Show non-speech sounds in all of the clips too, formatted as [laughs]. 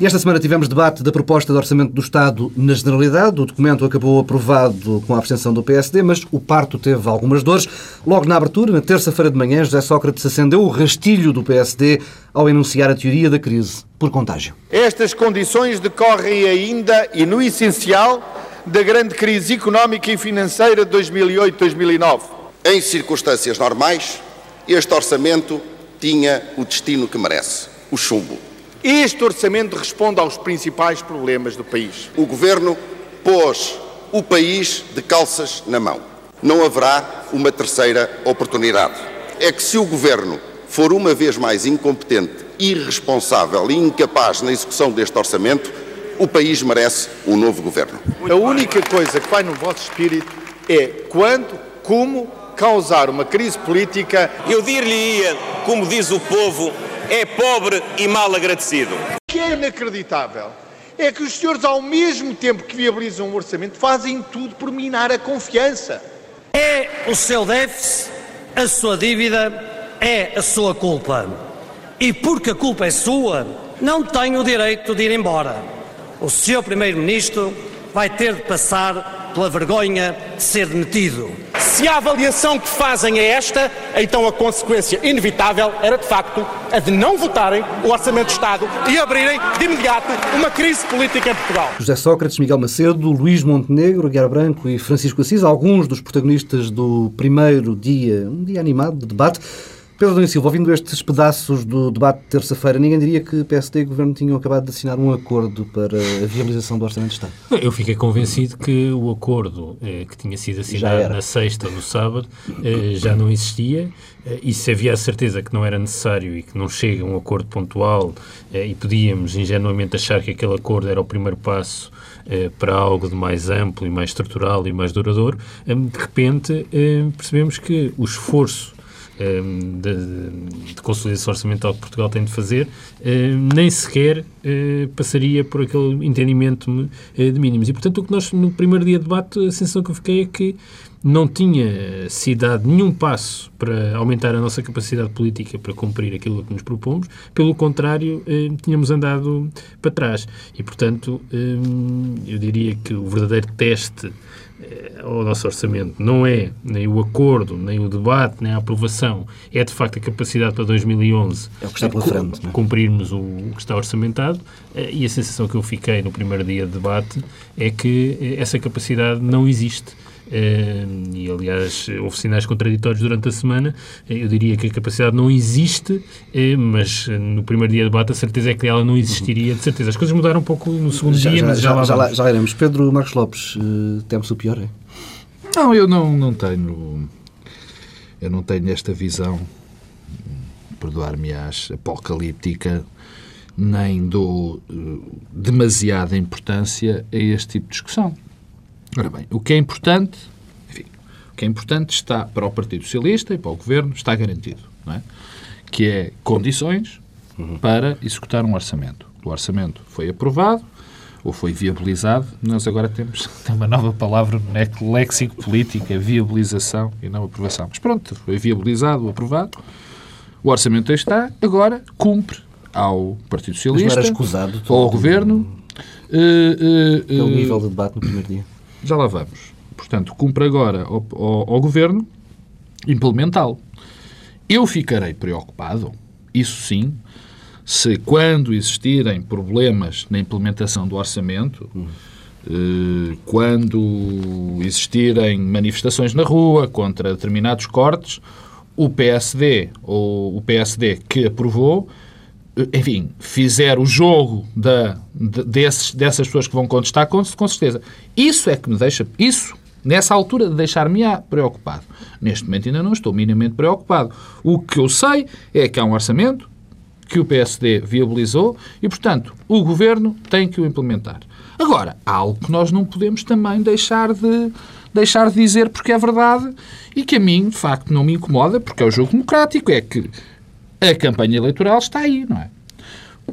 E esta semana tivemos debate da proposta de orçamento do Estado na Generalidade. O documento acabou aprovado com a abstenção do PSD, mas o parto teve algumas dores. Logo na abertura, na terça-feira de manhã, José Sócrates acendeu o rastilho do PSD ao enunciar a teoria da crise por contágio. Estas condições decorrem ainda e no essencial da grande crise económica e financeira de 2008-2009. Em circunstâncias normais, este orçamento tinha o destino que merece: o chumbo. Este orçamento responde aos principais problemas do país. O governo pôs o país de calças na mão. Não haverá uma terceira oportunidade. É que se o governo for uma vez mais incompetente, irresponsável e incapaz na execução deste orçamento, o país merece um novo governo. A única coisa que vai no vosso espírito é quando, como causar uma crise política. Eu dir-lhe-ia, como diz o povo, é pobre e mal agradecido. O que é inacreditável é que os senhores, ao mesmo tempo que viabilizam o orçamento, fazem tudo por minar a confiança. É o seu déficit, a sua dívida, é a sua culpa. E porque a culpa é sua, não tem o direito de ir embora. O seu Primeiro-Ministro vai ter de passar pela vergonha de ser demitido. Se a avaliação que fazem é esta, então a consequência inevitável era de facto a de não votarem o Orçamento de Estado e abrirem de imediato uma crise política em Portugal. José Sócrates, Miguel Macedo, Luís Montenegro, Guiar Branco e Francisco Assis, alguns dos protagonistas do primeiro dia, um dia animado de debate. Pedro Domingos Silva, ouvindo estes pedaços do debate de terça-feira, ninguém diria que PSD e o Governo tinham acabado de assinar um acordo para a viabilização do Orçamento de Estado. Eu fiquei convencido que o acordo eh, que tinha sido assinado na sexta ou no sábado eh, já não existia eh, e se havia a certeza que não era necessário e que não chega a um acordo pontual eh, e podíamos ingenuamente achar que aquele acordo era o primeiro passo eh, para algo de mais amplo e mais estrutural e mais duradouro, de repente percebemos que o esforço Ehm, de, de, consolidação orçamental que Portugal tem de fazer, ehm, nem sequer eh, passaria por aquele entendimento eh, de mínimos. E, portanto, o que nós, no primeiro dia de debate, a sensação que eu fiquei é que não tinha se dado nenhum passo para aumentar a nossa capacidade política para cumprir aquilo que nos propomos, pelo contrário, eh, tínhamos andado para trás. E, portanto, ehm, eu diria que o verdadeiro teste ao nosso orçamento não é nem o acordo, nem o debate, nem a aprovação, é de facto a capacidade para 2011 é o que está pela frente, é? cumprirmos o, o, que está orçamentado eh, e a sensação que eu fiquei no primeiro dia de debate é que eh, essa capacidade não existe. Uh, e aliás houve sinais contraditórios durante a semana. Eu diria que a capacidade não existe, uh, mas no primeiro dia de debate a certeza é que ela não existiria, de certeza. As coisas mudaram um pouco no segundo já, dia, já, mas já, já, já, lá, já iremos. Pedro Marcos Lopes, uh, temos o pior, é? Não, eu não, não tenho. Eu não tenho esta visão, perdoar-me-ás, apocalíptica, nem dou uh, demasiada importância a este tipo de discussão. Ora bem, o que é importante, enfim, o que é importante está para o Partido Socialista e para o Governo, está garantido, não é? Que é condições uhum. para executar um orçamento. O orçamento foi aprovado, ou foi viabilizado. Nós agora temos [laughs] tem uma nova palavra no léxico político, é viabilização e não aprovação. Mas pronto, foi viabilizado, aprovado. O orçamento aí está, agora cumpre ao Partido Socialista, ou ao Governo. Uh, uh, uh, nível de debate no primeiro dia. Já lá vamos. Portanto, cumpre agora ao, ao, ao Governo implementá-lo. Eu ficarei preocupado, isso sim, se quando existirem problemas na implementação do orçamento, eh, quando existirem manifestações na rua contra determinados cortes, o PSD ou o PSD que aprovou, enfim, fizer o jogo da, de, desses, dessas pessoas que vão contestar, com, com certeza. Isso é que me deixa, isso, nessa altura, de deixar-me preocupado. Neste momento ainda não estou minimamente preocupado. O que eu sei é que há um orçamento, que o PSD viabilizou e, portanto, o Governo tem que o implementar. Agora, há algo que nós não podemos também deixar de, deixar de dizer porque é verdade e que a mim, de facto, não me incomoda, porque é o jogo democrático, é que a campanha eleitoral está aí, não é?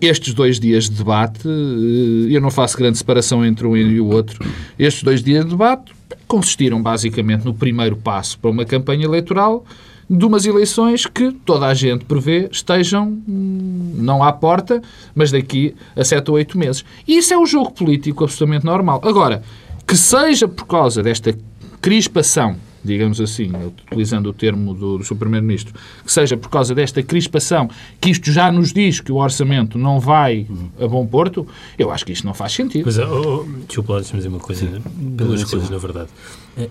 Estes dois dias de debate, eh, eu não faço grande separação entre um e o outro, estes dois dias de debate consistiram basicamente no primeiro passo para uma campanha eleitoral de umas eleições que toda a gente prevê estejam hum, não à porta, mas daqui a sete ou oito meses. E isso é um jogo político absolutamente normal. Agora, que seja por causa desta crispação digamos assim, utilizando o termo do, do seu Primeiro-Ministro, que seja por causa desta crispação, que isto já nos diz que o orçamento não vai a bom porto, eu acho que isto não faz sentido. Pois é, oh, oh, desculpa lá, deixa-me dizer uma coisa, duas coisas, na verdade.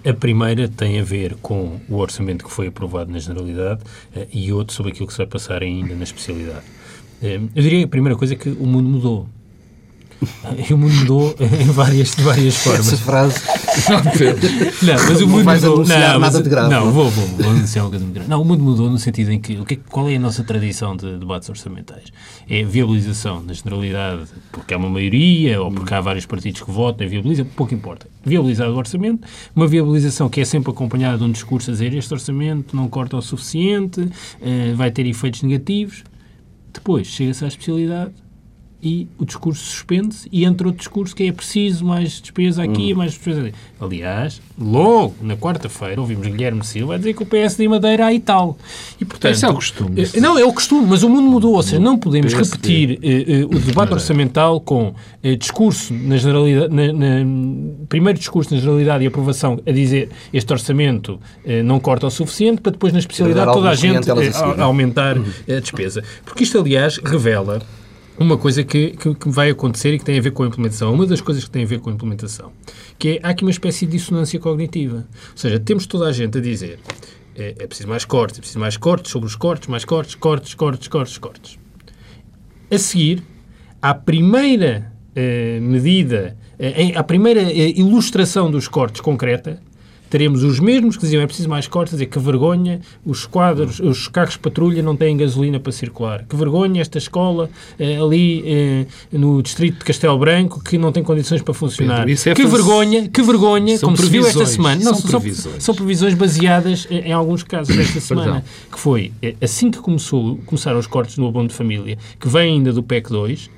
A primeira tem a ver com o orçamento que foi aprovado na Generalidade eh, e outro sobre aquilo que se vai passar ainda na especialidade. Eh, eu diria que a primeira coisa é que o mundo mudou. E o mundo mudou em várias, de várias formas. Essa frase. Não, mas o mundo mudou. Não, nada de grave. Não, vou, vou, vou anunciar uma coisa muito grave. Não, o mundo mudou no sentido em que, o que qual é a nossa tradição de debates orçamentais? É a viabilização, na generalidade, porque há uma maioria ou porque há vários partidos que votam e viabilizam, pouco importa. Viabilizar o orçamento, uma viabilização que é sempre acompanhada de um discurso a dizer este orçamento não corta o suficiente, eh, vai ter efeitos negativos. Depois chega-se à especialidade e o discurso suspende-se e entra outro discurso que é preciso mais despesa aqui, hum. mais despesa ali. Aliás, logo na quarta-feira ouvimos Guilherme Silva a dizer que o PS de Madeira há e tal. E, portanto, Esse é o costume. Eh, não, é o costume, mas o mundo mudou. Ou seja, não podemos PSD. repetir uh, uh, o debate orçamental com uh, discurso na generalidade, na, na, primeiro discurso na generalidade e aprovação a dizer este orçamento não corta o suficiente para depois na especialidade toda a gente a, a aumentar uhum. a despesa. Porque isto, aliás, revela uma coisa que, que, que, vai acontecer e que tem a ver com a implementação. Uma das coisas que tem a ver com a implementação, que é, há aqui uma espécie de dissonância cognitiva. Ou seja, temos toda a gente a dizer é, é preciso mais cortes, é preciso mais cortes sobre os cortes, mais cortes, cortes, cortes, cortes, cortes. A seguir, à primeira eh, medida, eh, à primeira eh, ilustração dos cortes concreta, teremos os mesmos que diziam é preciso mais cortes, dizer que vergonha, os quadros, os carros de patrulha não têm gasolina para circular, que vergonha esta escola eh, ali eh, no distrito de Castelo Branco que não tem condições para funcionar. Pedro, é que vergonha, que vergonha, são como se viu esta semana. Não, são, previsões. São, previsões baseadas em, em alguns casos desta [coughs] semana, que foi eh, assim que começou, começaram os cortes no abono de família, que vem ainda do PEC 2,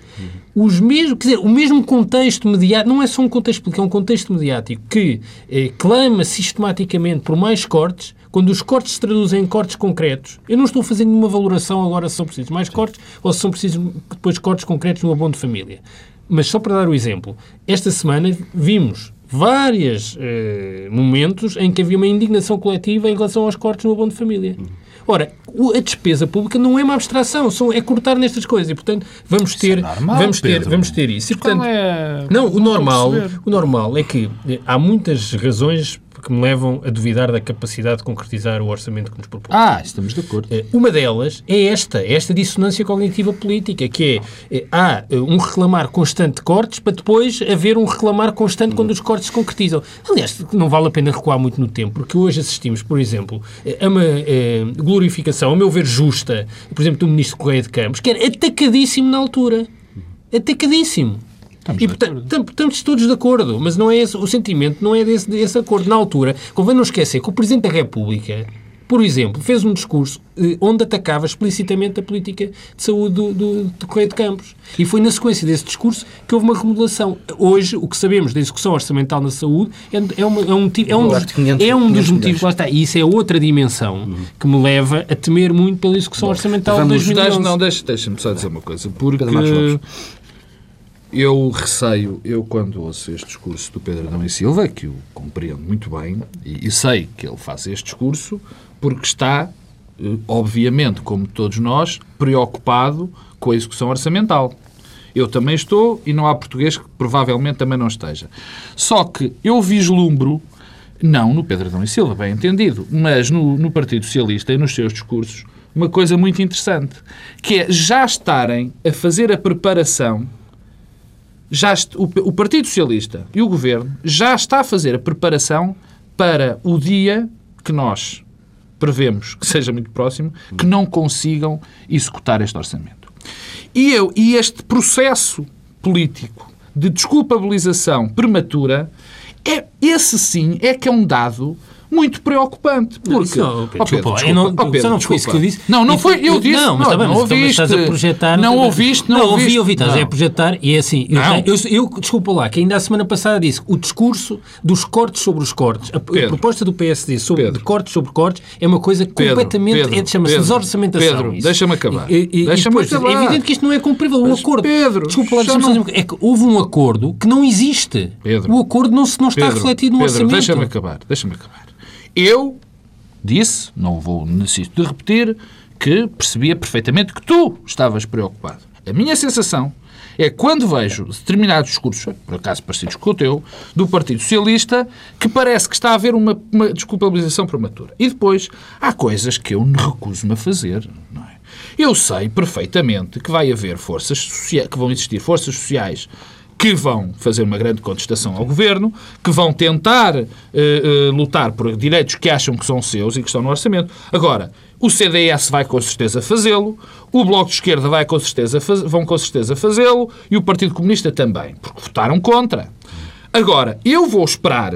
os mesmos, quer dizer, o mesmo contexto mediático, não é só um contexto político, é um contexto mediático que eh, clama sistematicamente por mais cortes, quando os cortes se traduzem em cortes concretos. Eu não estou fazendo nenhuma valoração agora se são precisos mais cortes ou se são precisos depois cortes concretos no abono de família. Mas só para dar o exemplo, esta semana vimos vários eh, momentos em que havia uma indignação coletiva em relação aos cortes no abono de família. Ora, a despesa pública não é uma abstração, são, é cortar nestas coisas e, portanto, vamos é ter, é normal, vamos ter, vamos ter isso. E, portanto, é... não, o normal, o normal é que eh, há muitas razões que me levam a duvidar da capacidade de concretizar o orçamento que nos propõe. Ah, estamos de acordo. Eh, uma delas é esta, esta dissonância cognitiva política, que é, eh, há eh, um reclamar constante de cortes para depois haver um reclamar constante quando os cortes se concretizam. Aliás, não vale a pena recuar muito no tempo, porque hoje assistimos, por exemplo, a uma glorificação, a meu ver, justa, por exemplo, do Ministro Correia de Campos, que era atacadíssimo na altura. Atacadíssimo. Estamos e, portanto, estamos todos de acordo, mas não é esse, o sentimento não é desse, desse acordo. Na altura, convém não esquecer que o Presidente da República, por exemplo, fez um discurso eh, onde atacava explicitamente a política de saúde do, do, do Correio de Campos. E foi na sequência desse discurso que houve uma remodelação. Hoje, o que sabemos da execução orçamental na saúde é, é, uma, é um, é um, dos, é um dos motivos, lá está, e isso é outra dimensão uhum. que me leva a temer muito pela execução Bom, orçamental de 2011. Não, deixa-me só dizer uma coisa, porque eu receio, eu quando ouço este discurso do Pedro Adão e Silva, que eu compreendo muito bem, e, e sei que ele faz este discurso, porque está, eh, obviamente, como todos nós, preocupado com a execução orçamental. Eu também estou, e não há português que provavelmente também não esteja. Só que eu vislumbro, não no Pedro Adão e Silva, bem entendido, mas no, no Partido Socialista e nos seus discursos, uma coisa muito interessante, que é já estarem a fazer a preparação já o, Partido Socialista e o Governo já está a fazer a preparação para o dia que nós prevemos que seja muito próximo, que não consigam executar este orçamento. E, eu, e este processo político de desculpabilização prematura, é, esse sim é que é um dado muito preocupante. Porque, não, oh, Pedro, desculpa, não, oh, Pedro, não foi isso que eu disse. Não, não foi, eu disse. Não, mas, não, tá bem, não mas ouviste. Estás a projetar. Não ouviste, não, não ouviste. ouvi, ouvi, estás não. a projetar e é assim. Eu, Não. eu, eu, desculpa lá, que ainda a semana passada disse o discurso dos cortes sobre os cortes, a, a proposta do PSD sobre Pedro. de cortes sobre cortes é uma coisa completamente. Pedro, é, Chama-se Pedro, desorçamentação. Pedro, deixa-me acabar. E, e, Deixa-me e depois, acabar. É evidente que isto não é cumprível. O Mas, acordo. Pedro, desculpa lá, não-. É que houve um acordo que não existe. Pedro. O acordo não, se, não está refletido no Pedro, orçamento. Deixa-me acabar, deixa-me acabar. Eu disse, não vou necessito de repetir, que percebia perfeitamente que tu estavas preocupado. A minha sensação é quando vejo determinados discursos, por acaso parecidos com o teu, do Partido Socialista, que parece que está a haver uma, uma desculpabilização prematura. E depois, há coisas que eu me recuso-me a fazer, não é? Eu sei perfeitamente que vai haver forças sociais, que vão existir forças sociais que vão fazer uma grande contestação ao governo, que vão tentar eh, eh, lutar por direitos que acham que são seus e que estão no orçamento. Agora, o CDS vai com certeza fazê-lo, o Bloco de Esquerda vai com certeza faz- vão com certeza fazê-lo e o Partido Comunista também, porque votaram contra. Agora, eu vou esperar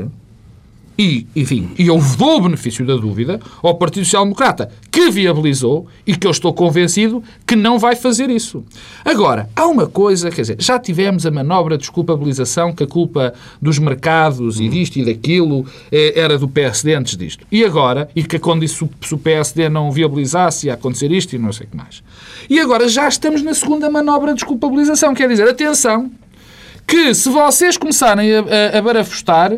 e, enfim, e eu dou o benefício da dúvida ao Partido Social Democrata, que viabilizou e que eu estou convencido que não vai fazer isso. Agora, há uma coisa, quer dizer, já tivemos a manobra de desculpabilização que a culpa dos mercados e disto e daquilo eh, era do PSD antes disto. E agora, e que quando isso, se o PSD não viabilizasse ia acontecer isto e não sei o que mais. E agora já estamos na segunda manobra de desculpabilização, quer dizer, atenção, que se vocês começarem a, a, a barafustar,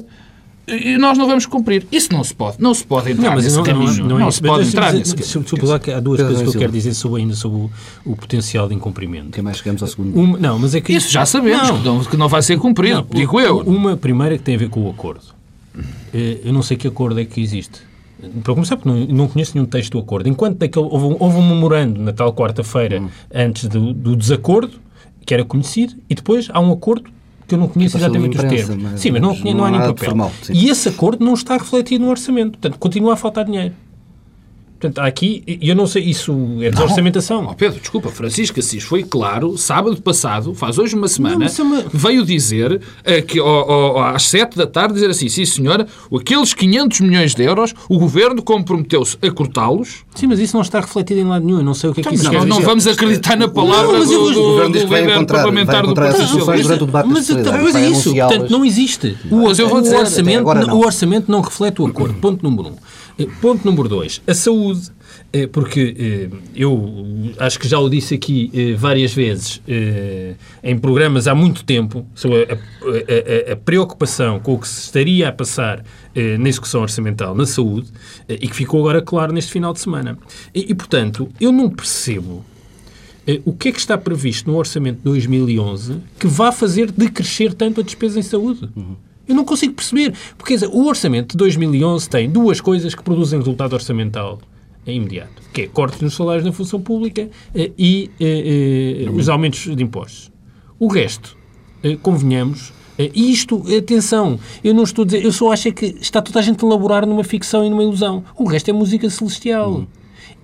e nós não vamos cumprir. Isso não se pode. Não se pode entrar Não, mas nesse não, não, caminho. não, Não, é se pode Mas entrar nesse caminho. que há duas Pedro coisas que eu quero dizer sobre, ainda sobre o, o potencial de incumprimento. Que mais chegamos ao segundo. Não, mas é que Isso já sabemos Não. que, não, que não vai ser cumprido, Não, digo eu. Uma primeira que tem a ver com o acordo. Eh, Eu não sei que acordo é que existe. Para começar, porque não, não conheço nenhum texto do acordo. Enquanto daquele, houve, um, houve um memorando na tal quarta-feira Hum. antes do, do desacordo, que era conhecido, e depois há um acordo que eu não conheço exatamente os imprensa, termos. mas Sim, mas não, não não há nenhum papel. formal, e esse acordo não está refletido no orçamento. Portanto, continua a faltar dinheiro. Portanto, há aqui, e eu não sei, isso é desorçamentação. Oh, Pedro, desculpa, Francisco Assis foi claro, sábado passado, faz hoje uma semana, mas é uma- veio dizer eh, que ao- ao- às 7 da tarde, dizer assim, sim senhora, aqueles 500 milhões de euros, o Governo comprometeu-se a cortá-los, Sim, mas isso não está refletido em lado nenhum. Eu não sei o que é que isso Então, quer mas não, dizer. não vamos acreditar na palavra Não, do, do, do, Governo líder encontrar- parlamentar vai do Partido Socialista. durante o debate da mas, sociedade. mas é isso, portanto, não existe. O, Mas eu vou dizer, orçamento, agora não. o orçamento não reflete o acordo. Ponto número um. Eh, Ponto número dois. A saúde. eh, Porque eh, eu acho que já o disse aqui várias vezes em programas há muito tempo sobre a, a- a- preocupação com o que se estaria a passar na execução orçamental na saúde e que ficou agora claro neste final de semana. E, e, portanto, eu não percebo o que é que está previsto no orçamento de 2011 que vá fazer decrescer tanto a despesa em saúde? Eu não consigo perceber. Porque dizer, o orçamento de 2011 tem duas coisas que produzem resultado orçamental imediato, que é cortes nos salários na função pública eh, e eh, eh, os aumentos de impostos. O resto, convenhamos, e isto, atenção, eu não estou a dizer, eu só acho é que está toda a gente a elaborar numa ficção e numa ilusão. O resto é música celestial.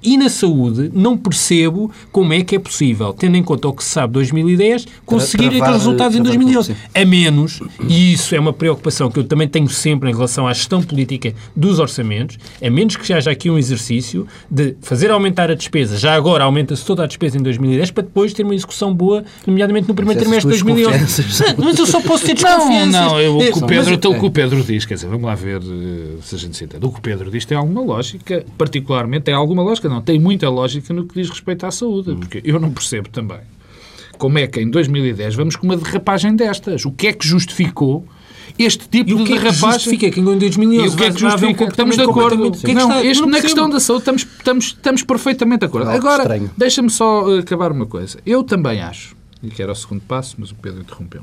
E na saúde, não percebo como é que é possível, tendo em conta o que se sabe de 2010, conseguir aqueles resultados em travar 2011. tudo, sim. A menos, e isso é uma preocupação que eu também tenho sempre em relação à gestão política dos orçamentos, a menos que haja aqui um exercício de fazer aumentar a despesa. Já agora aumenta-se toda a despesa em 2010 para depois ter uma execução boa, nomeadamente no primeiro essas trimestre de tuas 2011. desconfianças. Não, Mas eu só posso ter Não, desconfianças. não, eu, o, que É, o mas- Pedro, então, o que o Pedro diz, quer dizer, vamos lá ver eh, se a gente se entende. O que o Pedro diz tem alguma lógica, particularmente tem alguma lógica, não, tem muita lógica no que diz respeito à saúde, porque eu não percebo também como é que em 2010 vamos com uma derrapagem destas. O que é que justificou este tipo o de que é que derrapagem? justifica que em 2011 E o que é que um justifica? Estamos de acordo. que é que não, este, não na questão da saúde estamos, estamos, estamos perfeitamente de acordo. Agora, deixa-me só eh, acabar uma coisa. Eu também acho, e que era o segundo passo, mas o Pedro interrompeu.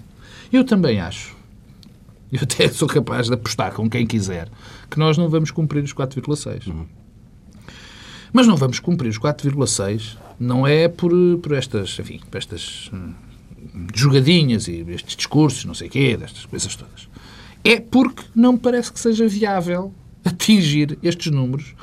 Eu também acho, [laughs] eu até sou capaz de apostar com quem quiser, que nós não vamos cumprir os 4,6. Mas não vamos cumprir os 4,6 não é por, por estas, enfim, por estas hum, jogadinhas e estes discursos, não sei o quê, destas coisas todas. É porque não me parece que seja viável atingir estes números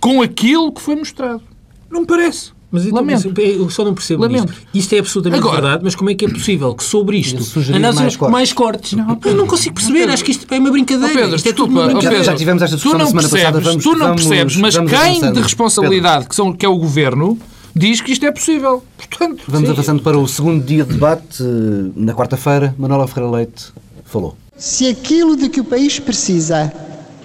com aquilo que foi mostrado. Não me parece. Mas então, Lamento. eu só não percebo Lamento. Isto. isto é absolutamente Agora, verdade, mas como é que é possível que sobre isto andassem mais, cortes. mais cortes? Não, eu não consigo perceber, acho que isto é uma brincadeira. Oh Pedro, isto é tudo uma brincadeira. Pedro, já tivemos esta discussão na semana percebes, passada. Vamos, tu não percebes, mas quem de responsabilidade, que, são, que é o governo, diz que isto é possível. Portanto, Vamos sim. avançando para o segundo dia de debate. Na quarta-feira, Manuela Ferreira Leite falou. Se aquilo de que o país precisa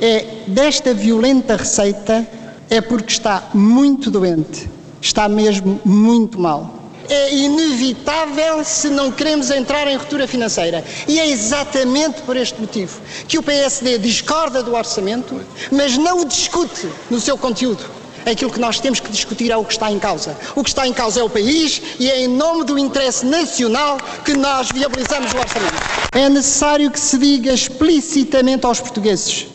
é desta violenta receita, é porque está muito doente. Está mesmo muito mal. É inevitável se não queremos entrar em ruptura financeira. E é exatamente por este motivo que o PSD discorda do orçamento, mas não o discute no seu conteúdo. Aquilo que nós temos que discutir é o que está em causa. O que está em causa é o país e é em nome do interesse nacional que nós viabilizamos o orçamento. É necessário que se diga explicitamente aos portugueses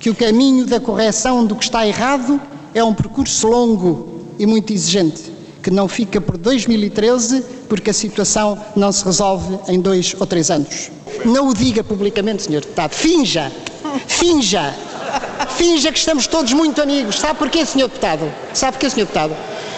que o caminho da correção do que está errado é um percurso longo e muito exigente, que não fica por 2013, porque a situação não se resolve em dois ou três anos. Não o diga publicamente, Sr. Deputado. Finja! Finja! Finja que estamos todos muito amigos. Sabe porquê, Sr. Deputado? Sabe porquê, Sr. Deputado?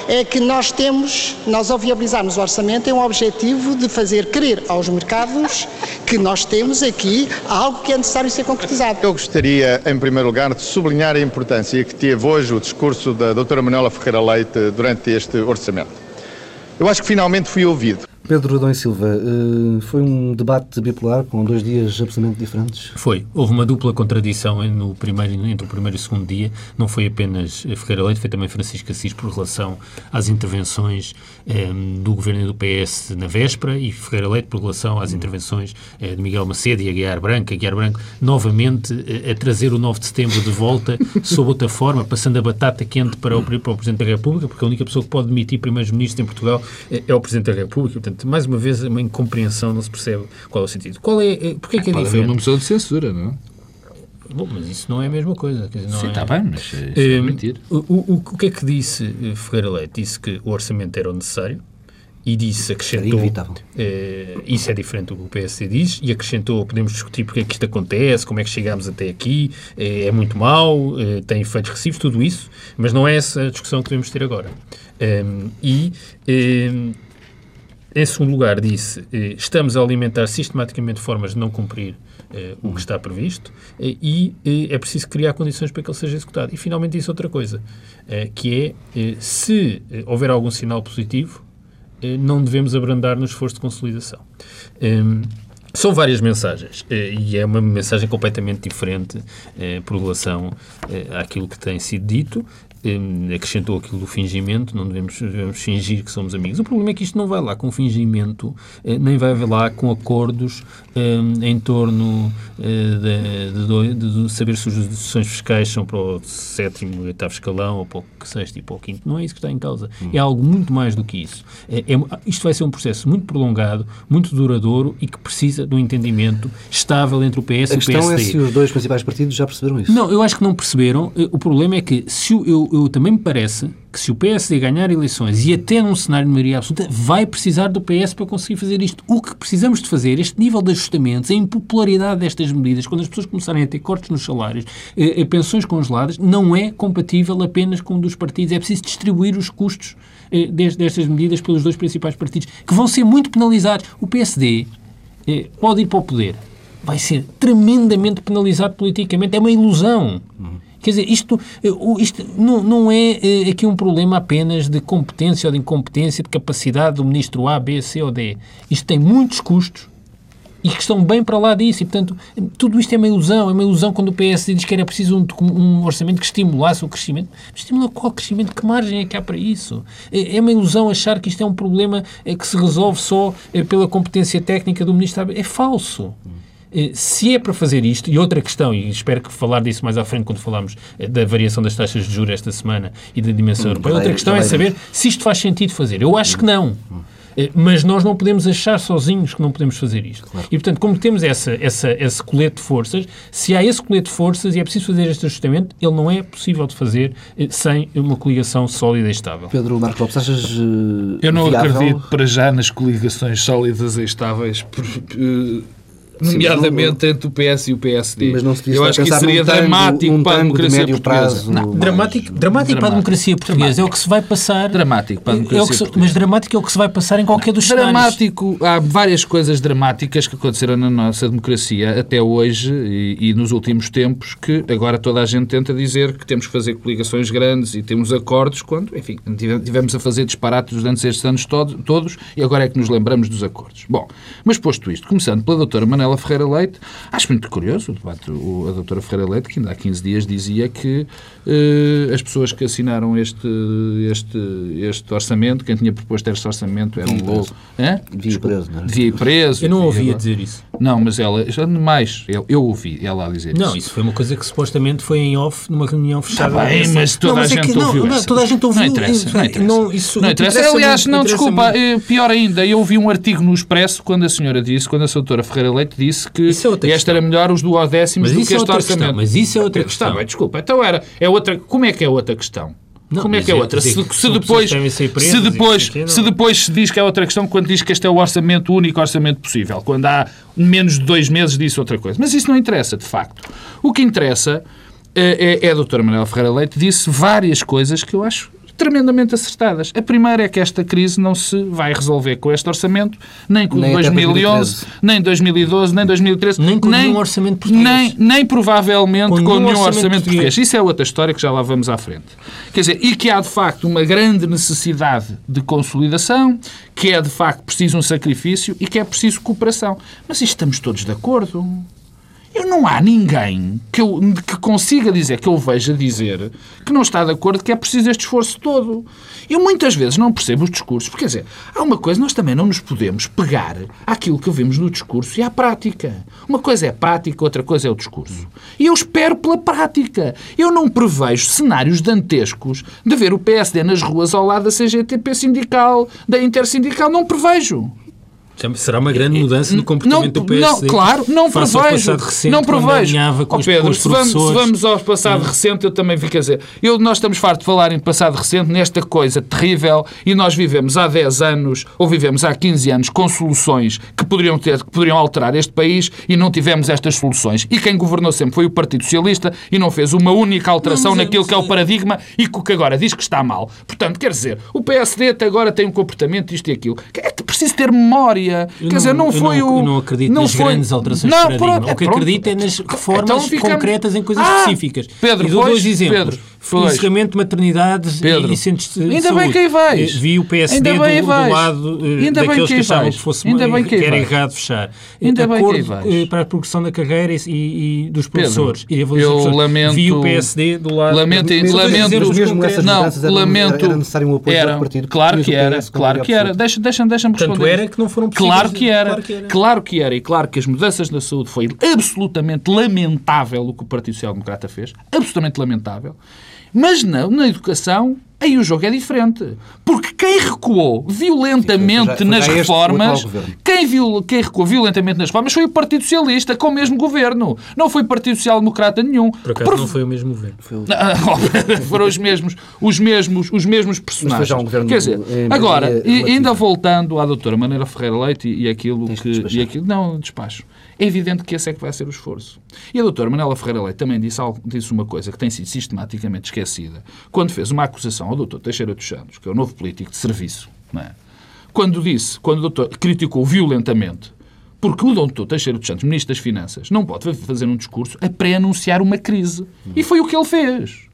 É que nós temos, nós ao viabilizarmos o orçamento, é um objetivo de fazer crer aos mercados que nós temos aqui algo que é necessário ser concretizado. Eu gostaria, em primeiro lugar, de sublinhar a importância que teve hoje o discurso da doutora Manuela Ferreira Leite durante este orçamento. Eu acho que finalmente fui ouvido. Pedro Dom Silva, eh, foi um debate bipolar com dois dias absolutamente diferentes? Foi. Houve uma dupla contradição no primeiro, entre o primeiro e o segundo dia. Não foi apenas Ferreira Leite, foi também Francisco Assis por relação às intervenções eh, do governo e do PS na véspera e Ferreira Leite por relação às intervenções eh, de Miguel Macedo e Aguiar Branco. Aguiar Branco, novamente, a trazer o 9 de setembro de volta [laughs] sob outra forma, passando a batata quente para o, para o Presidente da República, porque a única pessoa que pode demitir primeiros-ministros em Portugal é o Presidente da República. Portanto, Portanto, mais uma vez, uma incompreensão, não se percebe qual é o sentido. Qual é, é porquê é que é Pode diferente? uma moção de censura, não é? Bom, mas isso não é a mesma coisa. Dizer, Sim, está é... bem, mas é, é, é mentir. O, o, o que é que disse eh, Ferreira Leite? Disse que o orçamento era o necessário e disse, acrescentou... Eh, isso é diferente do que o PSD diz e acrescentou, podemos discutir porque é que isto acontece, como é que chegámos até aqui, eh, é muito mau, tem efeitos recibos, tudo isso, mas não é essa a discussão que devemos ter agora. Um, e um, em segundo lugar, disse, eh, estamos a alimentar sistematicamente formas de não cumprir eh, o que está previsto eh, e é preciso criar condições para que ele seja executado. E, finalmente, disse outra coisa, que é, se houver algum sinal positivo, não devemos abrandar no esforço de consolidação. Ehm, são várias mensagens e é uma mensagem completamente diferente por relação àquilo que tem sido dito acrescentou aquilo do fingimento, não devemos, devemos, fingir que somos amigos. O problema é que isto não vai lá com fingimento, eh, nem vai lá com acordos um, em torno uh, de, de, de, saber se as decisões fiscais são para o sétimo, oitavo escalão, ou para o sexto e para o quinto. Não é isso que está em causa. Hum. É algo muito mais do que isso. É, é, isto vai ser um processo muito prolongado, muito duradouro e que precisa de um entendimento estável entre o PS e o PSD. A questão é se os dois principais partidos já perceberam isso. Não, eu acho que não perceberam. O problema é que se eu, eu também me parece que se o PSD ganhar eleições e até num cenário de maioria absoluta, vai precisar do PS para conseguir fazer isto. O que precisamos de fazer, este nível de ajustamentos, a impopularidade destas medidas, quando as pessoas começarem a ter cortes nos salários, eh, eh, pensões congeladas, não é compatível apenas com um dos partidos. É preciso distribuir os custos eh, destas medidas pelos dois principais partidos, que vão ser muito penalizados. O PSD eh, pode ir para o poder, vai ser tremendamente penalizado politicamente. É uma ilusão. Uhum. Quer dizer, isto, eh, isto não, não é eh, aqui um problema apenas de competência ou de incompetência, de capacidade do ministro A, B, C ou D. Isto tem muitos custos e que estão bem para lá disso. E, portanto, tudo isto é uma ilusão. É uma ilusão quando o PS diz que era preciso um, um orçamento que estimulasse o crescimento. Estimula qual crescimento? Que margem é que há para isso? É, é uma ilusão achar que isto é um problema é, que se resolve só pela competência técnica do ministro. É falso. Eh, se é para fazer isto, e outra questão, e espero que falar disso mais à frente quando falarmos eh, da variação das taxas de juros esta semana e da dimensão hum, europeia, outra questão é saber se isto faz sentido fazer. Eu acho que não. Eh, mas nós não podemos achar sozinhos que não podemos fazer isto. Claro. E, portanto, como temos essa, essa, esse colete de forças, se há esse colete de forças e é preciso fazer este ajustamento, ele não é possível de fazer sem uma coligação sólida e estável. Pedro Marco Lopes, achas uh, Eu não viável? acredito para já nas coligações sólidas e estáveis por, uh, nomeadamente entre o PS e o PSD. Mas não se Eu acho que isso seria tango, dramático para a democracia portuguesa. Prazo, não, dramático, dramático para a democracia portuguesa é o que se vai passar. Dramático para a democracia é se, Mas dramático é o que se vai passar em qualquer dos Dramático, cenários. há várias coisas dramáticas que aconteceram na nossa democracia até hoje e, e, nos últimos tempos que agora toda a gente tenta dizer que temos que fazer coligações grandes e temos acordos quando, enfim, tivemos a fazer disparates durante estes anos todos e agora é que nos lembramos dos acordos. Bom, mas posto isto, começando pela doutora Manela Ferreira Leite, acho muito curioso o debate, o, a doutora Ferreira Leite, que ainda há 15 dias dizia que as pessoas que assinaram este, este, este orçamento, quem tinha proposto este orçamento era um louco. Devia ir preso, não é? Devia ir preso. Eu não ouvia dizer isso. Não, mas ela, mais, eu, eu ouvi ela a dizer não, isso. Não, isso foi uma coisa que supostamente foi em off, numa reunião fechada. Tá bem, mas toda não, mas a é gente é ouviu não, Toda a gente ouviu. Não interessa, não interessa. Não, isso, não interessa. interessa Aliás, não, desculpa, muito. Eh, pior ainda, eu ouvi um artigo no Expresso quando a senhora disse, quando a doutora Ferreira Leite disse que é esta era melhor os duodécimos mas do que é este orçamento. Questão, mas isso é outra questão. Está bem, desculpa. Então era, é outra, como é que é outra questão? Não, Como é que é outra? Se, se, depois, se, depois, se depois se diz que é outra questão, quando diz que este é o orçamento, o único orçamento possível, quando há menos de dois meses, disse outra coisa. Mas isso não interessa, de facto. O que interessa é, é, é a doutora Manuela Ferreira Leite, disse várias coisas que eu acho tremendamente acertadas. A primeira é que esta crise não se vai resolver com este orçamento, nem com nem 2011, nem 2012, nem 2013, nem com nem, nenhum orçamento português. Nem, nem provavelmente com, com nenhum orçamento, orçamento português. Isso é outra história que já lá vamos à frente. Quer dizer, e que há de facto uma grande necessidade de consolidação, que é de facto preciso um sacrifício e que é preciso cooperação. Mas isto estamos todos de acordo. Eu não há ninguém que, eu, que consiga dizer, que eu veja dizer, que não está de acordo que é preciso este esforço todo. Eu muitas vezes não percebo os discursos, porque, quer dizer, há uma coisa, nós também não nos podemos pegar àquilo que vimos no discurso e à prática. Uma coisa é prática, outra coisa é o discurso. E eu espero pela prática. Eu não prevejo cenários dantescos de ver o PSD nas ruas ao lado da CGTP sindical, da Intersindical. Não prevejo. Será uma grande mudança no comportamento não, do PSD. Não, claro, não prevejo. não prevejo. Com oh, Pedro, se vamos, se vamos, ao passado hum. recente, eu também fico a dizer. Eu, nós estamos fartos de falar em passado recente, nesta coisa terrível, e nós vivemos há 10 anos, ou vivemos há 15 anos, com soluções que poderiam, ter, que poderiam alterar este país e não tivemos estas soluções. E quem governou sempre foi o Partido Socialista e não fez uma única alteração não, naquilo que é o paradigma e que agora diz que está mal. Portanto, quer dizer, o PSD até agora tem um comportamento, isto e aquilo. É preciso ter memória eu Quer não, dizer, não foi não, o. Não acredito não nas foi... grandes alterações não, de paradigma. Pronto, o que acredito é nas reformas então concretas em coisas ah, específicas. Pedro, e dou pois, dois exemplos. Pedro. Encerramento de maternidades Pedro. e centros de Ainda saúde. bem que aí vais. Eh, vi o PSD Ainda bem do, do lado eh, Ainda daqueles que, que achavam que fosse Ainda bem que, era errado fechar. Ainda Acordo bem que vais. para a progressão da carreira e, dos professores. Eu lamento... Vi o PSD do lado... Lamento... lamento não, lamento, era necessário um apoio era, do partido. Claro que era. Claro que era. Deixa-me deixa, deixa responder. Tanto era que não foram possíveis. Claro que era. Claro que era. E claro que as mudanças na saúde foi absolutamente lamentável o que o Partido Social Democrata fez. Absolutamente lamentável. Mas não, na educação, aí o jogo é diferente. Porque quem recuou violentamente Sim, nas reformas, quem, viol, quem recuou violentamente nas reformas foi o Partido Socialista, com o mesmo governo. Não foi Partido Social Democrata nenhum. Por acaso Por... não foi o mesmo governo. [laughs] Foram os mesmos, os mesmos, os mesmos personagens. Um Quer dizer, agora, ainda voltando à doutora Maneira Ferreira Leite e, e aquilo Tens que... E aquilo, não, despacho. É evidente que esse é que vai ser o esforço. E a doutora Manuela Ferreira Leite também disse, disse uma coisa que tem sido sistematicamente esquecida. Quando fez uma acusação ao doutor Teixeira dos Santos, que é o novo político de serviço, é? quando disse, quando o doutor criticou violentamente porque o doutor Teixeira dos Santos, Ministro das Finanças, não pode fazer um discurso a pré-anunciar uma crise. E foi o que ele fez.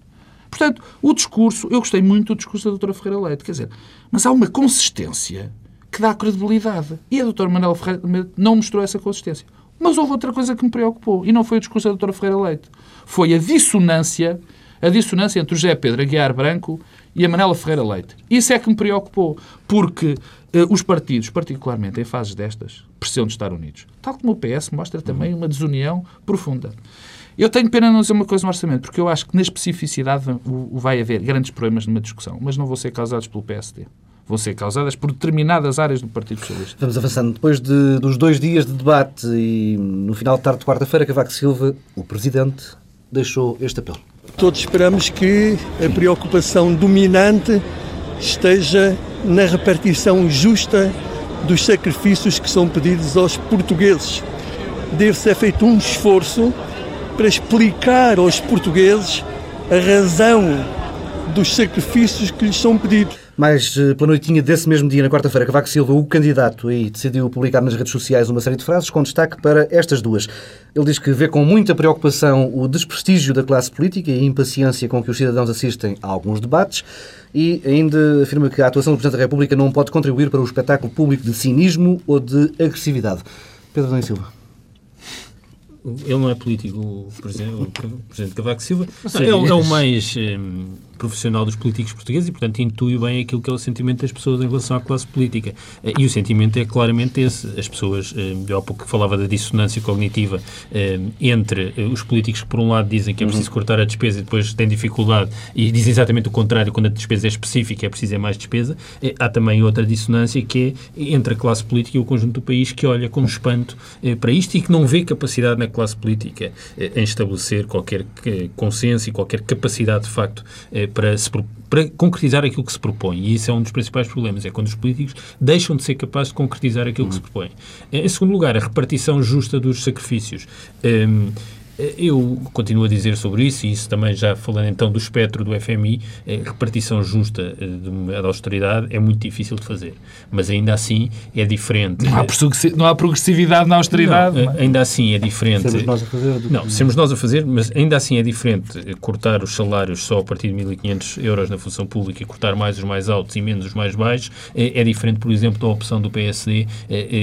Portanto, o discurso, eu gostei muito do discurso da doutora Ferreira Leite, quer dizer, mas há uma consistência que dá credibilidade. E a doutora Manuela Ferreira não mostrou essa consistência. Mas houve outra coisa que me preocupou, e não foi o discurso da doutora Ferreira Leite. Foi a dissonância, a dissonância entre o José Pedro Aguiar Branco e a Manela Ferreira Leite. Isso é que me preocupou, porque eh, os partidos, particularmente em fases destas, precisam de estar unidos. Tal como o PS mostra também uma desunião profunda. Eu tenho pena não dizer uma coisa no orçamento, porque eu acho que na especificidade vai haver grandes problemas numa discussão, mas não vão ser causados pelo PSD vão ser causadas por determinadas áreas do Partido Socialista. Vamos avançando. Depois de, dos dois dias de debate e no final de tarde de quarta-feira, Cavaco Silva, o Presidente, deixou este apelo. Todos esperamos que a preocupação dominante esteja na repartição justa dos sacrifícios que são pedidos aos portugueses. deve ser feito um esforço para explicar aos portugueses a razão dos sacrifícios que lhes são pedidos. Mais eh, pela noitinha desse mesmo dia, na quarta-feira, Cavaco Silva, o candidato, aí decidiu publicar nas redes sociais uma série de frases com destaque para estas duas. Ele diz que vê com muita preocupação o desprestígio da classe política e a impaciência com que os cidadãos assistem a alguns debates e ainda afirma que a atuação do Presidente da República não pode contribuir para o espetáculo público de cinismo ou de agressividade. Pedro Domingos Silva. Ele não é político, o Presidente, o presidente Cavaco Silva. Não, é, é, o mais profissional dos políticos portugueses e, portanto, intui bem aquilo que é o sentimento das pessoas em relação à classe política. Eh, e o sentimento é claramente esse. As pessoas, eu há pouco falava da dissonância cognitiva entre eh, os políticos que, por um lado, dizem que é preciso uhum. cortar a despesa e depois têm dificuldade e dizem exatamente o contrário, quando a despesa é específica é preciso é mais despesa. Eh, há também outra dissonância que é entre a classe política e o conjunto do país que olha com espanto para isto e que não vê capacidade na classe política em estabelecer qualquer consenso e qualquer capacidade, de facto, para, se, para concretizar aquilo que se propõe. E isso é um dos principais problemas, é quando os políticos deixam de ser capazes de concretizar aquilo que se propõe. Em segundo lugar, a repartição justa dos sacrifícios. Um, eu continuo a dizer sobre isso, e isso também já falando então do espectro do FMI, a repartição justa eh, da austeridade é muito difícil de fazer. Mas ainda assim é diferente. Não há, progressividade na austeridade. Não, ainda assim é diferente. Sermos nós a fazer. Não, sermos nós a fazer, mas ainda assim é diferente cortar os salários só a partir de 1.500 euros na função pública e cortar mais os mais altos e menos os mais baixos. É, diferente, por exemplo, da opção do PSD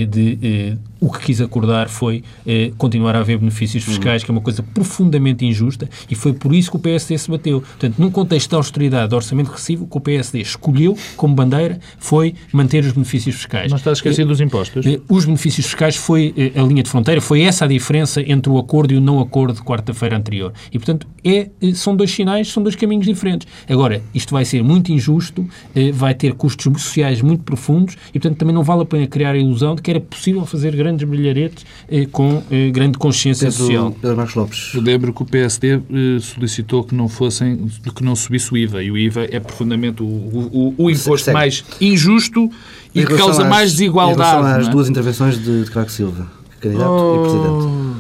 de o que quis acordar foi eh, continuar a haver benefícios fiscais, que é uma coisa profundamente injusta, e foi por isso que o PSD se bateu. Portanto, num contexto de austeridade, de orçamento regressivo, o que o PSD escolheu como bandeira foi manter os benefícios fiscais. Não está a esquecer dos impostos? Eh, os benefícios fiscais foi eh, a linha de fronteira, foi essa a diferença entre o acordo e o não acordo de quarta-feira anterior. E, portanto, é, eh, são dois sinais, são dois caminhos diferentes. Agora, isto vai ser muito injusto, vai ter custos sociais muito profundos, e, portanto, também não vale a pena criar a ilusão de que era possível fazer grandes grandes brilharetes eh, com eh, grande consciência Pedro, social. Pedro Marcos Lopes. Eu lembro que o PSD eh, solicitou que não fossem, que não subisse o IVA, e o IVA é profundamente o, o, o imposto mais injusto e que causa às, mais desigualdade. Em relação às é? duas intervenções de, de Craco Silva, candidato oh... e presidente.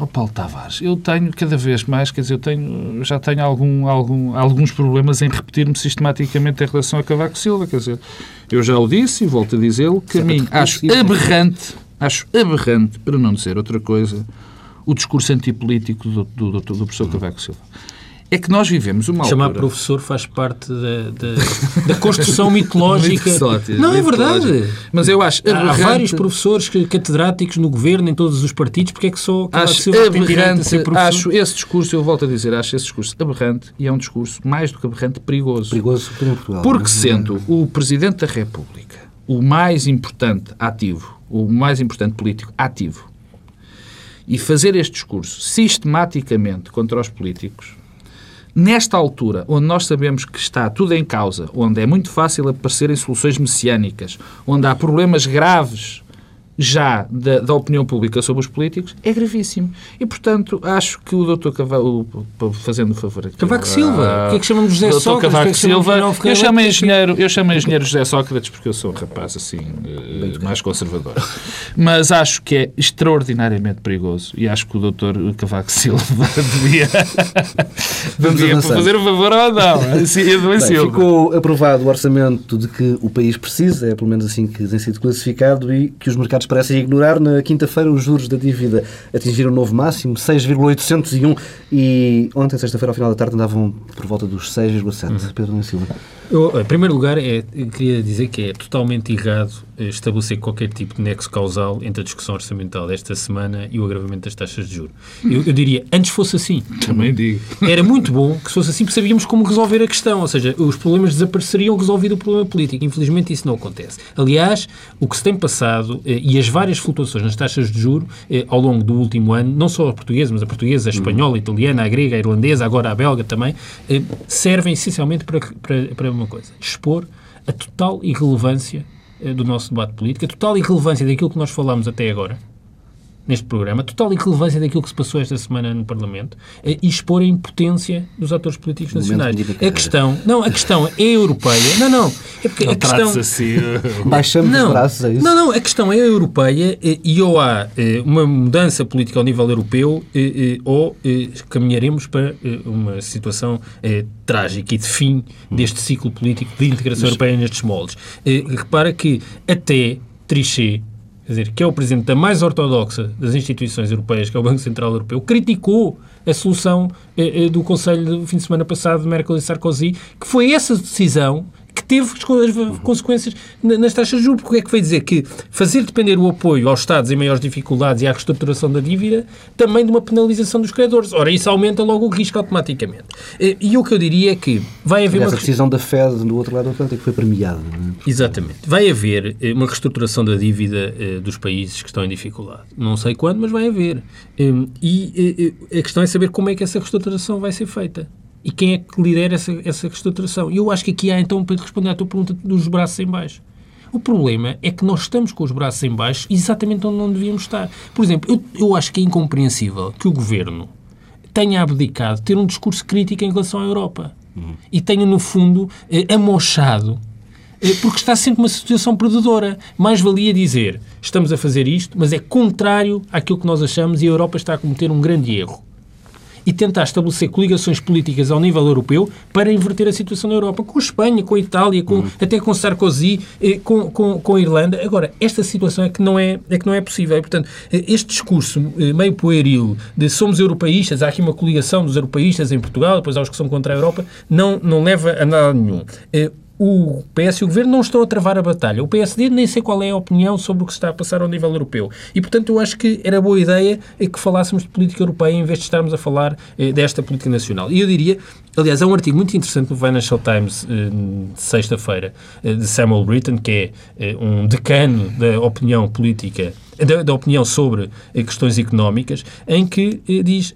Oh, Paulo Tavares, eu tenho cada vez mais, quer dizer, eu tenho, já tenho algum, algum, alguns problemas em repetir-me sistematicamente em relação a Cavaco Silva, quer dizer, eu já o disse e volto a dizê-lo, que a mim acho aberrante Acho aberrante, para não dizer outra coisa, o discurso antipolítico do, do, do, do professor Cavaco Silva. É que nós vivemos uma Chamar altura... professor faz parte da, da, da construção [laughs] mitológica. não, é verdade. Mas eu acho Há vários professores catedráticos no governo, em todos os partidos, porque é que só acho aberrante, Acho esse discurso, eu volto a dizer, acho esse discurso aberrante e é um discurso, mais do que aberrante, perigoso. Perigoso por Portugal. Porque é? sendo o Presidente da República o mais importante ativo o mais importante político ativo, e fazer este discurso sistematicamente contra os políticos, nesta altura, onde nós sabemos que está tudo em causa, onde é muito fácil aparecerem soluções messiânicas, onde há problemas graves já da, da, opinião pública sobre os políticos é gravíssimo. E, portanto, acho que o doutor Cavaco, fazendo o favor aqui... Cavaco Silva, o que é que chamamos José Sócrates? Cavaco é Silva, eu chamo engenheiro, eu chamo engenheiro José Sócrates porque eu sou um rapaz, assim, eh, mais conservador. Mas acho que é extraordinariamente perigoso e acho que o doutor Cavaco Silva [laughs] devia, devia fazer o favor ou não. Assim, Bem, ficou aprovado o orçamento de que o país precisa, é pelo menos assim que tem sido classificado, e que os mercados parecem ignorar. Na quinta-feira, os juros da dívida atingiram um novo máximo, 6,801, e ontem, sexta-feira, ao final da tarde, andavam por volta dos 6,7. Uhum. Pedro Silva. Eu, em primeiro lugar, é, queria dizer que é totalmente errado eh, estabelecer qualquer tipo de nexo causal entre a discussão orçamental desta semana e o agravamento das taxas de juros. Eu, eu, diria, antes fosse assim. Também digo. [laughs] Era muito bom que fosse assim, porque sabíamos como resolver a questão. Ou seja, os problemas desapareceriam resolvido o problema político. Infelizmente, isso não acontece. Aliás, o que se tem passado eh, e as várias flutuações nas taxas de juros eh, ao longo do último ano, não só a portuguesa, mas a portuguesa, a espanhola, a italiana, a grega, a irlandesa, agora a belga também, servem essencialmente para, para, para uma coisa: expor a total irrelevância eh, do nosso debate político, a total irrelevância daquilo que nós falamos até agora, neste programa, total irrelevância daquilo que se passou esta semana no Parlamento eh, e expor a impotência dos atores políticos nacionais. A questão, não, a questão é europeia. Não, não. É porque não a questão assim. Baixamos não, os braços a isso. Não, não, a questão é europeia eh, e ou há eh, uma mudança política ao nível europeu ou caminharemos para uma situação trágica e de fim deste ciclo político de integração Mas... europeia nestes moldes. Repara que até Trichet quer dizer, que é o presidente da mais ortodoxa das instituições europeias, que é o Banco Central Europeu, criticou a solução eh, eh do Conselho do fim de semana passado de Merkel e Sarkozy, que foi essa decisão que teve as consequências nas taxas de juros. Porque é que foi dizer que fazer depender o apoio aos Estados em maiores dificuldades e à reestruturação da dívida também de uma penalização dos credores. Ora, isso aumenta logo o risco automaticamente. E o que eu diria é que vai haver Aliás, uma... a decisão da Fed do outro lado do Atlântico foi premiada. É? Exatamente. Vai haver eh, uma reestruturação da dívida eh, dos países que estão em dificuldade. Não sei quando, mas vai haver. Hum, e eh, a questão é saber como é que essa reestruturação vai ser feita e quem é que lidera essa, essa reestruturação. E eu acho que aqui há, então, para responder à tua pergunta, dos braços em baixo. O problema é que nós estamos com os braços em baixo exatamente onde não devíamos estar. Por exemplo, eu, eu acho que é incompreensível que o Governo tenha abdicado de ter um discurso crítico em relação à Europa. Uhum. E tenha, no fundo, eh, amochado eh, porque está sempre uma situação perdedora. Mais valia dizer, estamos a fazer isto, mas é contrário àquilo que nós achamos e a Europa está a cometer um grande erro e tentar estabelecer coligações políticas ao nível europeu para inverter a situação na Europa, com a Espanha, com a Itália, com, uhum. até com Sarkozy, eh, com, com, com a Irlanda. Agora, esta situação é que não é, é, que não é possível. E, portanto, eh, este discurso eh, meio pueril de somos europeístas, há aqui uma coligação dos europeístas em Portugal, depois há os que são contra a Europa, não, não leva a nada nenhum o PS e o Governo não estão a travar a batalha. O PSD nem sei qual é a opinião sobre o que está a passar ao nível europeu. E, portanto, eu acho que era boa ideia que falássemos de política europeia em vez de estarmos a falar eh, desta política nacional. E eu diria, aliás, há um artigo muito interessante no Financial Times eh, de sexta-feira, eh, de Samuel Britton, que é um decano da opinião política, da, da opinião sobre questões económicas, em que diz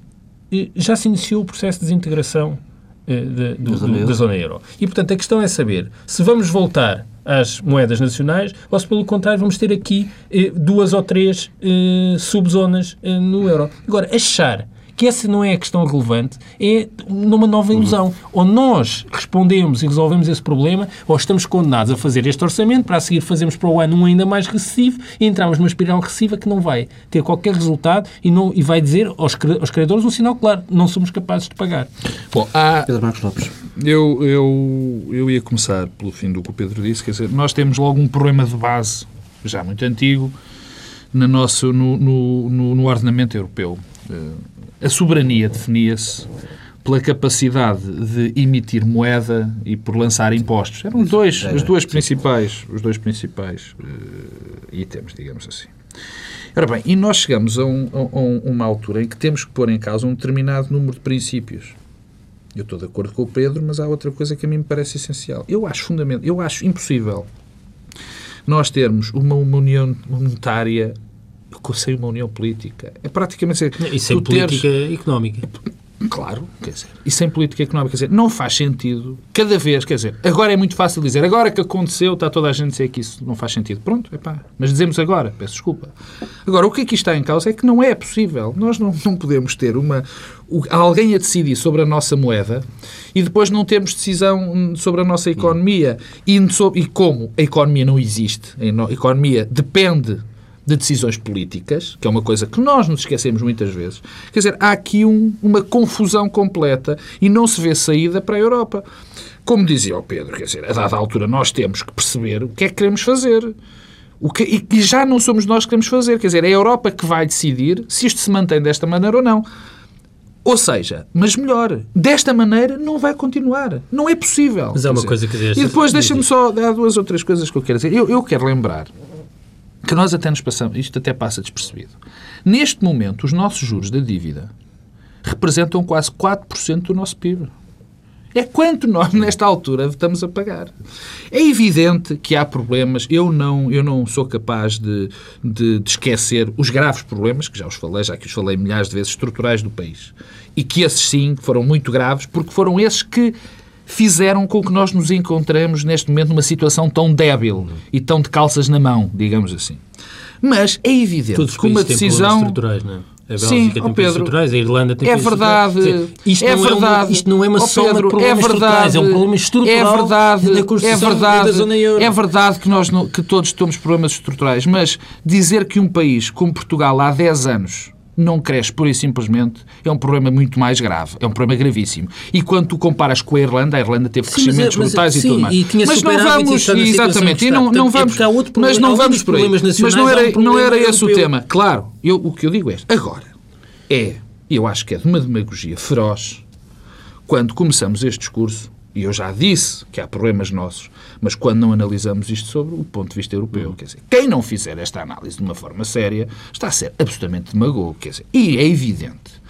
já se iniciou o processo de desintegração eh, de, do, do, da zona euro. E, portanto, a questão é saber se vamos voltar às moedas nacionais ou se, pelo contrário, vamos ter aqui eh, duas ou três eh, subzonas eh, no euro. Agora, achar que essa não é a questão relevante, é numa nova ilusão. Uhum. Ou nós respondemos e resolvemos esse problema, ou estamos condenados a fazer este orçamento, para a seguir fazemos para o ano um ainda mais recessivo e entramos numa espiral recessiva que não vai ter qualquer resultado e, não, e vai dizer aos, aos credores um sinal claro, não somos capazes de pagar. Bom, há... Pedro Marcos Lopes. Eu, eu, eu ia começar pelo fim do que o Pedro disse, quer dizer, nós temos logo um problema de base, já muito antigo, no, nosso, no, no, no, no ordenamento europeu. A soberania definia-se pela capacidade de emitir moeda e por lançar impostos. Eram dois, os dois principais, os dois principais uh, itens, digamos assim. Ora bem, e nós chegamos a, um, a, uma altura em que temos que pôr em causa um determinado número de princípios. Eu estou de acordo com o Pedro, mas há outra coisa que a mim me parece essencial. Eu acho fundamental, eu acho impossível nós termos uma, uma união monetária sem uma união política. É praticamente... E sem política teres... económica. Claro, quer dizer, e sem política económica, quer dizer, não faz sentido, cada vez, quer dizer, agora é muito fácil dizer, agora que aconteceu, está toda a gente a dizer que isso não faz sentido. Pronto, epá, mas dizemos agora, peço desculpa. Agora, o que aqui está em causa é que não é possível, nós não, não podemos ter uma, alguém a decidir sobre a nossa moeda e depois não termos decisão sobre a nossa economia e, e como a economia não existe, a economia depende de decisões políticas, que é uma coisa que nós nos esquecemos muitas vezes. Quer dizer, há aqui um, uma confusão completa e não se vê saída para a Europa. Como dizia o Pedro, quer dizer, a dada altura nós temos que perceber o que é que queremos fazer. O que, e, e já não somos nós que queremos fazer. Quer dizer, é a Europa que vai decidir se isto se mantém desta maneira ou não. Ou seja, mas melhor, desta maneira não vai continuar. Não é possível. Mas é uma dizer. coisa que... E depois deixa-me só dar duas ou três coisas que eu quero dizer. Eu, eu quero lembrar que nós até nos passamos, isto até passa despercebido. Neste momento, os nossos juros da dívida representam quase 4% do nosso PIB. É quanto nós, nesta altura, estamos a pagar. É evidente que há problemas. Eu não, eu não sou capaz de, de, de, esquecer os graves problemas, que já os falei, já que os falei milhares de vezes, estruturais do país. E que esses, sim, foram muito graves, porque foram esses que fizeram com que nós nos encontremos neste momento numa situação tão débil e tão de calças na mão, digamos assim. Mas é evidente Todos os que uma decisão. é? A Bélgica Sim, tem Pedro, estruturais, a Irlanda tem é verdade, dizer, Isto, é não verdade, é uma, isto não é uma Ó soma Pedro, de problemas é verdade, estruturais, é um problema estrutural é verdade, da é construção verdade, da zona euro. É verdade que, nós não- que todos temos problemas estruturais, mas dizer que um país como Portugal há 10 anos não cresce pura e simplesmente é um problema muito mais grave, é um problema gravíssimo. E quando tu comparas com a Irlanda, a Irlanda teve Sim, é- crescimentos mas- brutais e tudo mais. e tinha mas não vamos, exatamente, e não, não é vamos, há outro mas problema, não vamos por aí. Mas não era, um não era problema esse o tema. Claro, eu, o que eu digo é. Agora, é, eu acho que é de uma demagogia feroz quando começamos este discurso, e eu já disse que há problemas nossos, mas quando não analisamos isto sobre o ponto de vista europeu, quer dizer, quem não fizer esta análise de uma forma séria está a ser absolutamente demagogo, quer dizer, e é evidente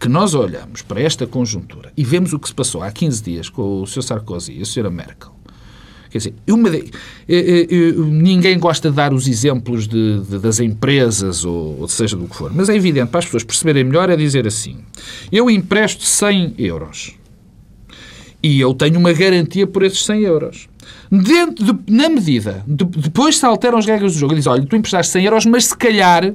que nós olhamos para esta conjuntura e vemos o que se passou há 15 dias com o Sr. Sarkozy e a Sra. Merkel, Quer dizer, de- ninguém gosta de dar os exemplos de- de- das empresas ou, ou seja do que for, mas é evidente, para as pessoas perceberem melhor, é dizer assim: eu empresto 100 euros e eu tenho uma garantia por esses 100 euros. Dentro de- na medida, de- depois se alteram as regras do jogo, e diz: olha, tu emprestaste 100 euros, mas se calhar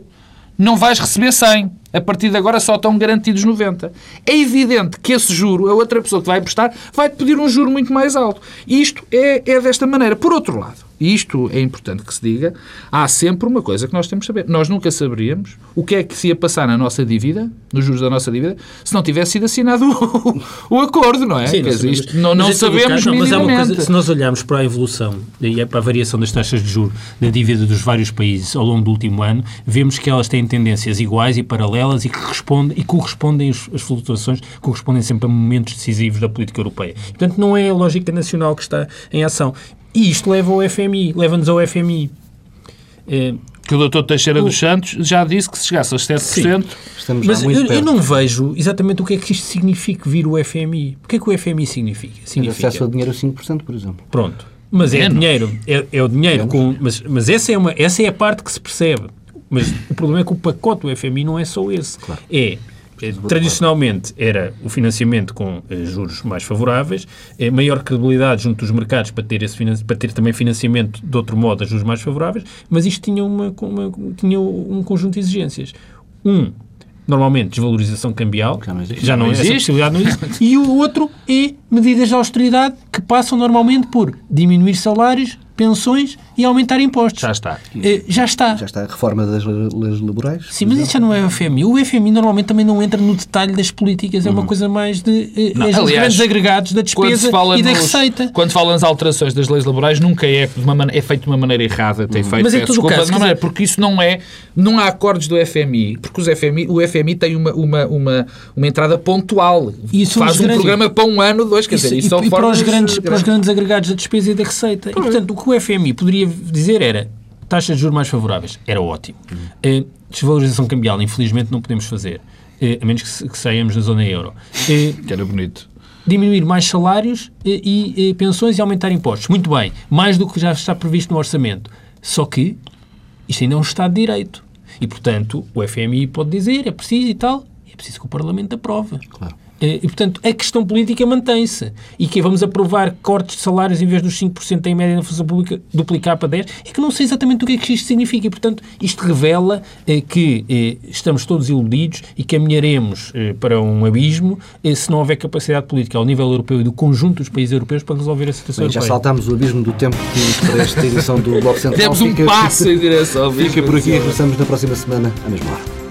não vais receber 100. A partir de agora só estão garantidos 90. É evidente que esse juro, a outra pessoa que vai emprestar, vai-te pedir um juro muito mais alto. E isto é, é desta maneira. Por outro lado, e isto é importante que se diga, há sempre uma coisa que nós temos de saber. Nós nunca saberíamos o que é que se ia passar na nossa dívida, nos juros da nossa dívida, se não tivesse sido assinado [laughs] o, o acordo, não é? Sim, Quer dizer, isto não, todo sabemos caso, mas há uma coisa, se nós olharmos para a evolução e é para a variação das taxas de juros da dívida dos vários países ao longo do último ano, vemos que elas têm tendências iguais e paralelas e que respondem e correspondem as flutuações correspondem sempre a momentos decisivos da política europeia. Portanto, não é a lógica nacional que está em ação. E isto leva ao FMI, leva-nos ao FMI. Eh, Que o Dr. Teixeira dos Santos já disse que se chegasse aos 7%, Estamos Mas já muito eu, eu perto. não vejo exatamente o que é que isto significa vir o FMI. O que é que o FMI significa? Ter Significa acesso a dinheiro a 5%, por exemplo. Pronto. Mas é Menos. dinheiro. É, é o dinheiro com. Mas, mas essa, é uma, essa é a parte que se percebe. Mas o problema é que o pacote do FMI não é só esse. É. é, Tradicionalmente era o financiamento com eh, juros mais favoráveis, é, maior credibilidade junto dos mercados para ter, esse, para ter também financiamento de outro modo a juros mais favoráveis, mas isto tinha, uma, uma- tinha um conjunto de exigências. Um, normalmente, desvalorização cambial, Já não existe. já não, Não essa existe. possibilidade não existe. [laughs] E o outro é medidas de austeridade que passam normalmente por diminuir salários, pensões e aumentar impostos. já está. Eh, já está. Já está a reforma das le- leis laborais. Sim, mas isso já não é o FMI. O FMI normalmente também não entra no detalhe das políticas, é uma coisa mais de eh, Não, é os aliás, grandes agregados da despesa e da nos- receita. Quando falam nas alterações das leis laborais, nunca é, de uma man- é feito de uma maneira errada. Tem feito, Mas em peço todo o desculpa, caso, de uma quer maneira, porque isso não é. Não há acordos do FMI, porque os FMI, o FMI tem uma, uma, uma, uma entrada pontual. E são Faz um grandes- programa para um ano, dois, quer Isso- dizer, isso e, e para, os grandes, para os grandes. grandes agregados da despesa e da receita. E, portanto, o que o FMI poderia dizer era taxas de juros mais favoráveis. Era ótimo. Eh, desvalorização cambial, infelizmente, não podemos fazer. Eh, a menos que, que saiamos da zona euro. Eh, Que era bonito. diminuir mais salários e, pensões e aumentar impostos. Muito bem, mais do que já está previsto no orçamento. Só que isto ainda é um Estado de Direito. E, portanto, o FMI pode dizer, é preciso e tal, é preciso que o Parlamento aprove. Claro. Eh, E, portanto, a questão política mantém-se. E que vamos aprovar cortes de salários em vez dos 5% em média na função pública, duplicar para 10%, é que não sei exatamente o que é que isto significa. E, portanto, isto revela eh, que eh, estamos todos iludidos e caminharemos eh, para um abismo eh, se não houver capacidade política ao nível europeu e do conjunto dos países europeus para resolver a situação Bem, já europeia. saltámos o abismo do tempo que para esta edição do Bloco [laughs] Central. Demos um Fica- passo em direção ao Fica por aqui e regressamos na próxima semana, à mesma hora.